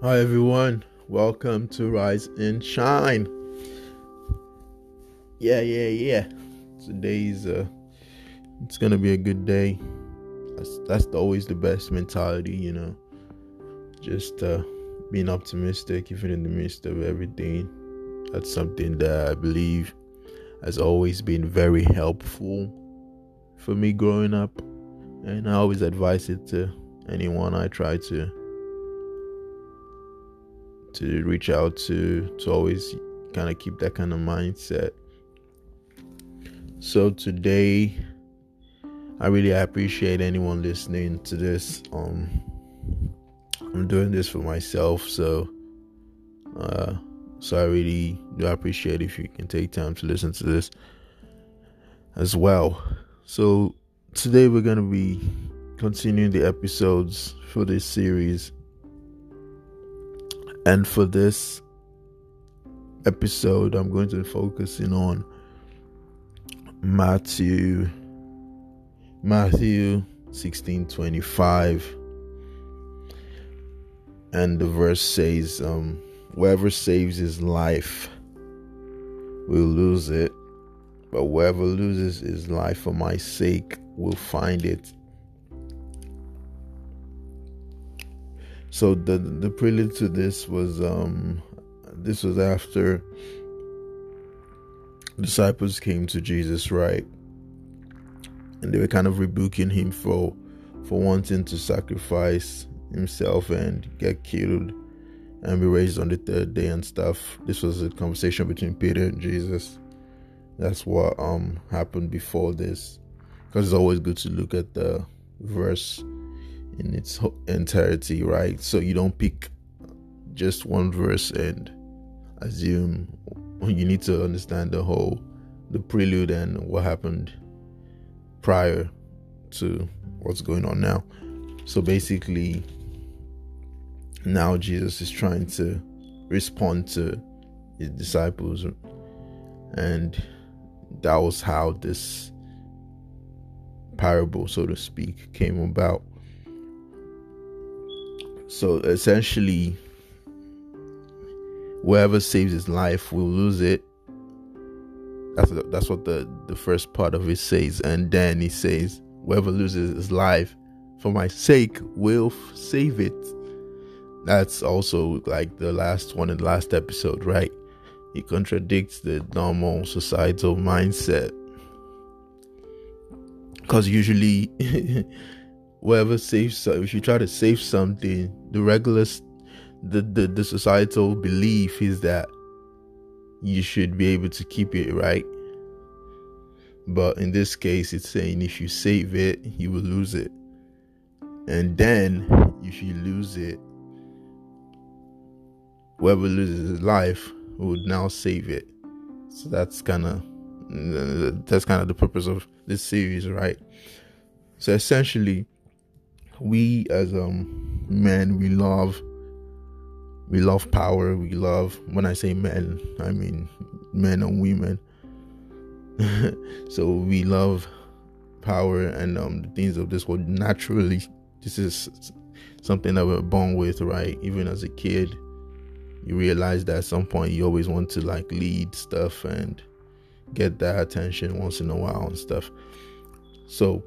Hi everyone, welcome to Rise and Shine. Yeah, yeah, yeah. Today's uh it's gonna be a good day. That's that's always the best mentality, you know. Just uh being optimistic even in the midst of everything. That's something that I believe has always been very helpful for me growing up. And I always advise it to anyone I try to to reach out to to always kind of keep that kind of mindset. So today I really appreciate anyone listening to this. Um I'm doing this for myself, so uh so I really do appreciate if you can take time to listen to this as well. So today we're going to be continuing the episodes for this series and for this episode, I'm going to be focusing on Matthew Matthew 16:25 and the verse says um whoever saves his life will lose it but whoever loses his life for my sake will find it so the the prelude to this was um this was after disciples came to Jesus right? And they were kind of rebuking him for for wanting to sacrifice himself and get killed and be raised on the third day and stuff. This was a conversation between Peter and Jesus. That's what um happened before this. Because it's always good to look at the verse in its entirety, right? So you don't pick just one verse and assume you need to understand the whole the prelude and what happened prior to what's going on now. So basically now Jesus is trying to respond to his disciples and that was how this parable so to speak came about so essentially, whoever saves his life will lose it. That's that's what the the first part of it says, and then he says, "Whoever loses his life for my sake will save it." That's also like the last one in the last episode, right? He contradicts the normal societal mindset because usually whoever saves if you try to save something the regular the, the the societal belief is that you should be able to keep it right? But in this case it's saying if you save it you will lose it. And then if you lose it whoever loses his life would now save it. So that's kind of that's kind of the purpose of this series right? So essentially we as um men we love we love power we love when i say men i mean men and women. So we love power and um the things of this world naturally. This is something that we're born with right? Even as a kid you realize that at some point you always want to like lead stuff and get that attention once in a while and stuff. So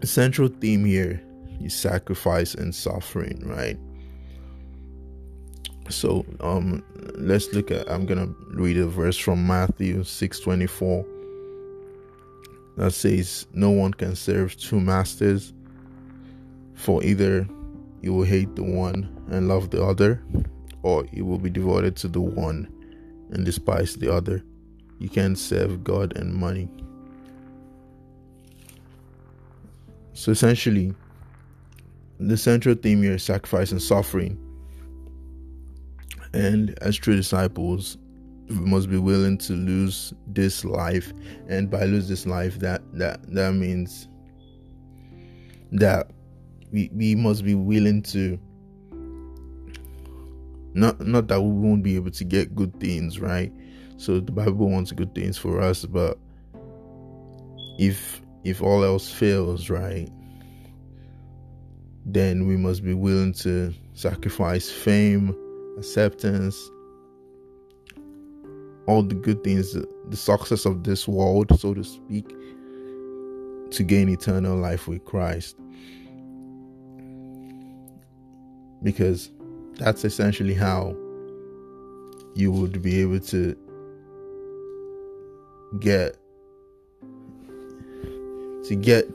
the central theme here sacrifice and suffering, right? So um let's look at I'm gonna read a verse from Matthew 624 that says, No one can serve two masters, for either you will hate the one and love the other, or you will be devoted to the one and despise the other. You can't serve God and money. So essentially, the central theme here is sacrifice and suffering. And as true disciples, we must be willing to lose this life. And by lose this life, that that that means that we we must be willing to not not that we won't be able to get good things, right? So the Bible wants good things for us, but if if all else fails, right? Then we must be willing to sacrifice fame, acceptance, all the good things, the success of this world, so to speak, to gain eternal life with Christ. Because that's essentially how you would be able to get to get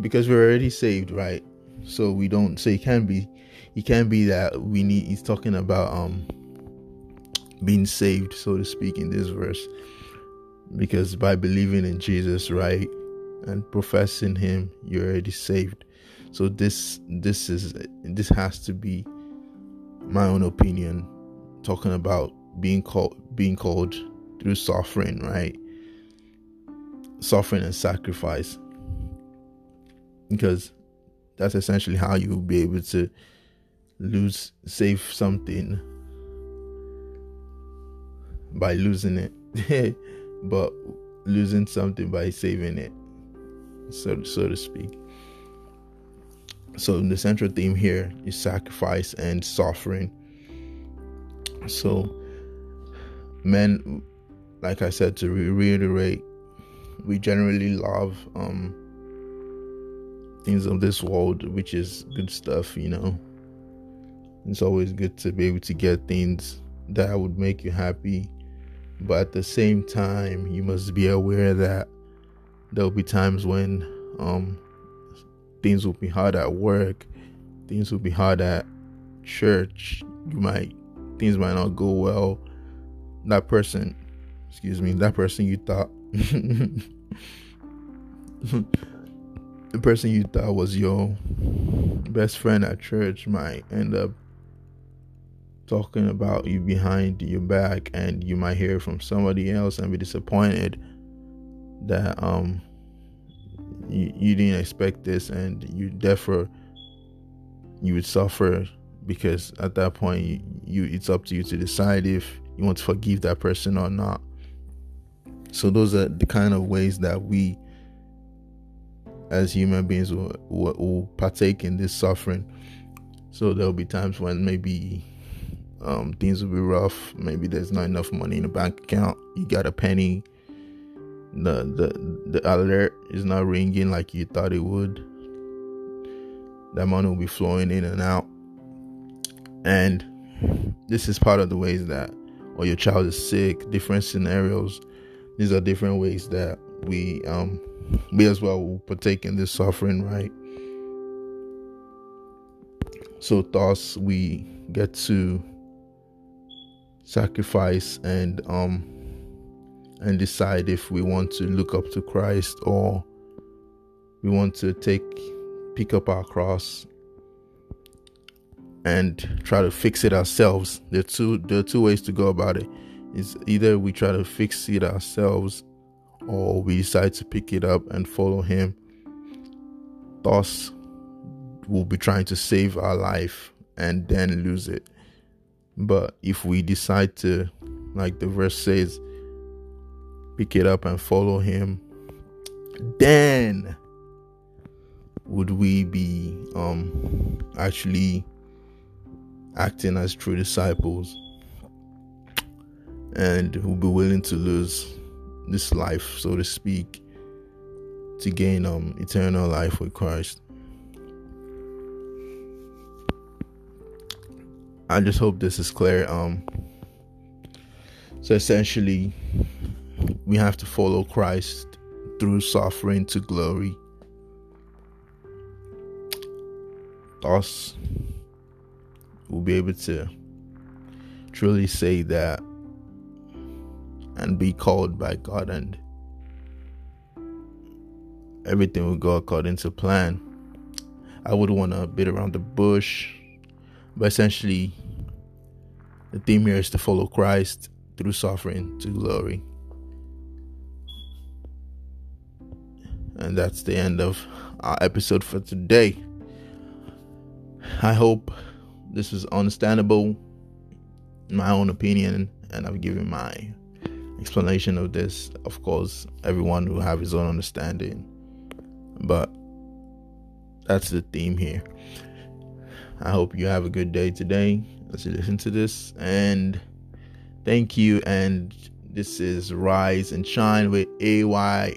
because we're already saved, right? So we don't so it can be it can be that we need he's talking about um being saved, so to speak, in this verse. Because by believing in Jesus, right, and professing him, you're already saved. So this this is this has to be my own opinion, talking about being called being called through suffering, right? Suffering and sacrifice. Because that's essentially how you will be able to lose save something by losing it. But losing something by saving it so so to speak. So the central theme here is sacrifice and suffering. So men like i said to reiterate we generally love um things of this world, which is good stuff, you know. It's always good to be able to get things that would make you happy. But at the same time, you must be aware that there'll be times when um, things will be hard at work, things will be hard at church. You might things might not go well. That person, excuse me, that person you thought the person you thought was your best friend at church might end up talking about you behind your back and you might hear from somebody else and be disappointed that um you, you didn't expect this and you therefore you would suffer because at that point you, you it's up to you to decide if you want to forgive that person or not. So those are the kind of ways that we as human beings will, will, will partake in this suffering. So there'll be times when maybe um, things will be rough. Maybe there's not enough money in the bank account. You got a penny. The the the alert is not ringing like you thought it would. That money will be flowing in and out. And this is part of the ways that, or your child is sick. Different scenarios. These are different ways that we um we as well will partake in this suffering, right? So thus we get to sacrifice and um and decide if we want to look up to Christ or we want to take pick up our cross and try to fix it ourselves. There are two there are two ways to go about. It's either we try to fix it ourselves or we decide to pick it up and follow him, thus we'll be trying to save our life and then lose it. But if we decide to, like the verse says, pick it up and follow him, then would we be um actually acting as true disciples and we'll be willing to lose this life, so to speak, to gain um eternal life with Christ. I just hope this is clear. Um so essentially we have to follow Christ through suffering to glory. Thus we'll be able to truly say that and be called by God, and everything will go according to plan. I would want to beat around the bush, but essentially, the theme here is to follow Christ through suffering to glory. And that's the end of our episode for today. I hope this is understandable, my own opinion, and I've given my explanation of this. Of course, everyone will have his own understanding, but that's the theme here. I hope you have a good day today as you listen to this. And thank you. And this is Rise and Shine with AY.